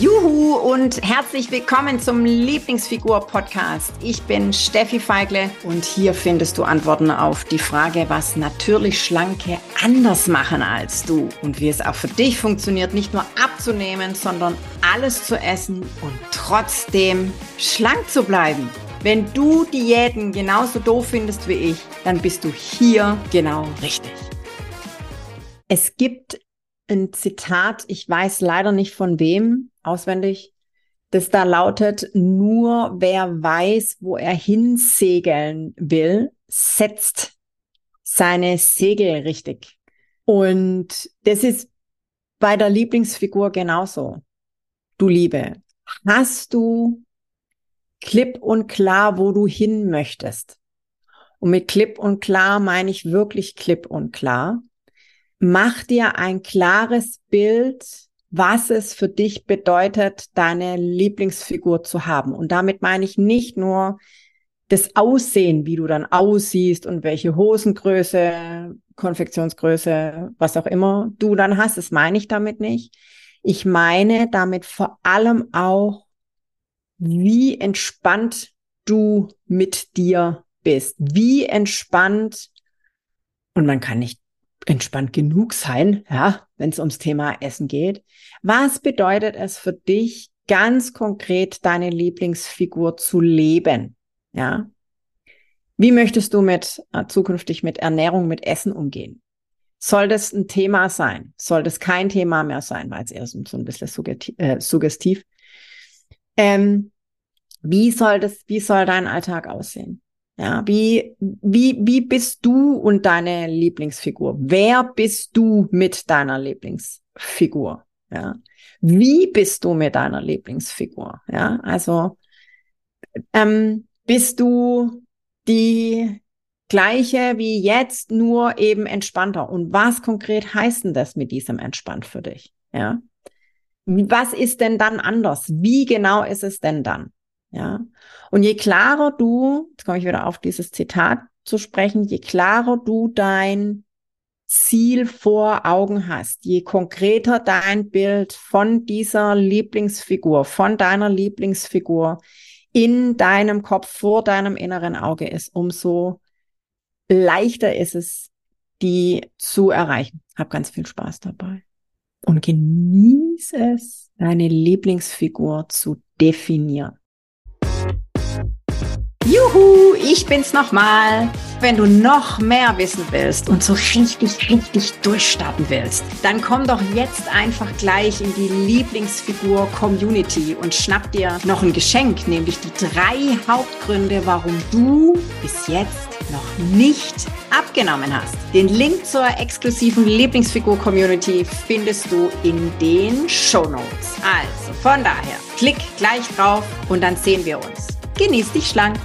Juhu und herzlich willkommen zum Lieblingsfigur-Podcast. Ich bin Steffi Feigle und hier findest du Antworten auf die Frage, was natürlich Schlanke anders machen als du und wie es auch für dich funktioniert, nicht nur abzunehmen, sondern alles zu essen und trotzdem schlank zu bleiben. Wenn du Diäten genauso doof findest wie ich, dann bist du hier genau richtig. Es gibt ein Zitat, ich weiß leider nicht von wem, auswendig, das da lautet, nur wer weiß, wo er hinsegeln will, setzt seine Segel richtig. Und das ist bei der Lieblingsfigur genauso. Du Liebe, hast du klipp und klar, wo du hin möchtest? Und mit klipp und klar meine ich wirklich klipp und klar. Mach dir ein klares Bild was es für dich bedeutet, deine Lieblingsfigur zu haben. Und damit meine ich nicht nur das Aussehen, wie du dann aussiehst und welche Hosengröße, Konfektionsgröße, was auch immer du dann hast. Das meine ich damit nicht. Ich meine damit vor allem auch, wie entspannt du mit dir bist. Wie entspannt, und man kann nicht entspannt genug sein, ja, wenn es ums Thema Essen geht. Was bedeutet es für dich, ganz konkret deine Lieblingsfigur zu leben? Ja. Wie möchtest du mit äh, zukünftig mit Ernährung, mit Essen umgehen? Soll das ein Thema sein? Soll das kein Thema mehr sein, weil es eher so, so ein bisschen suggestiv. Äh, suggestiv. Ähm, wie soll das, wie soll dein Alltag aussehen? Ja, wie, wie, wie bist du und deine Lieblingsfigur? Wer bist du mit deiner Lieblingsfigur? Ja, wie bist du mit deiner Lieblingsfigur? Ja, also, ähm, bist du die gleiche wie jetzt, nur eben entspannter? Und was konkret heißt denn das mit diesem entspannt für dich? Ja, was ist denn dann anders? Wie genau ist es denn dann? Ja. Und je klarer du, jetzt komme ich wieder auf dieses Zitat zu sprechen, je klarer du dein Ziel vor Augen hast, je konkreter dein Bild von dieser Lieblingsfigur, von deiner Lieblingsfigur in deinem Kopf, vor deinem inneren Auge ist, umso leichter ist es, die zu erreichen. Hab ganz viel Spaß dabei. Und genieß es, deine Lieblingsfigur zu definieren. Juhu, ich bin's nochmal. Wenn du noch mehr wissen willst und so richtig, richtig durchstarten willst, dann komm doch jetzt einfach gleich in die Lieblingsfigur Community und schnapp dir noch ein Geschenk, nämlich die drei Hauptgründe, warum du bis jetzt noch nicht abgenommen hast. Den Link zur exklusiven Lieblingsfigur Community findest du in den Show Notes. Also von daher, klick gleich drauf und dann sehen wir uns. Genieß dich schlank.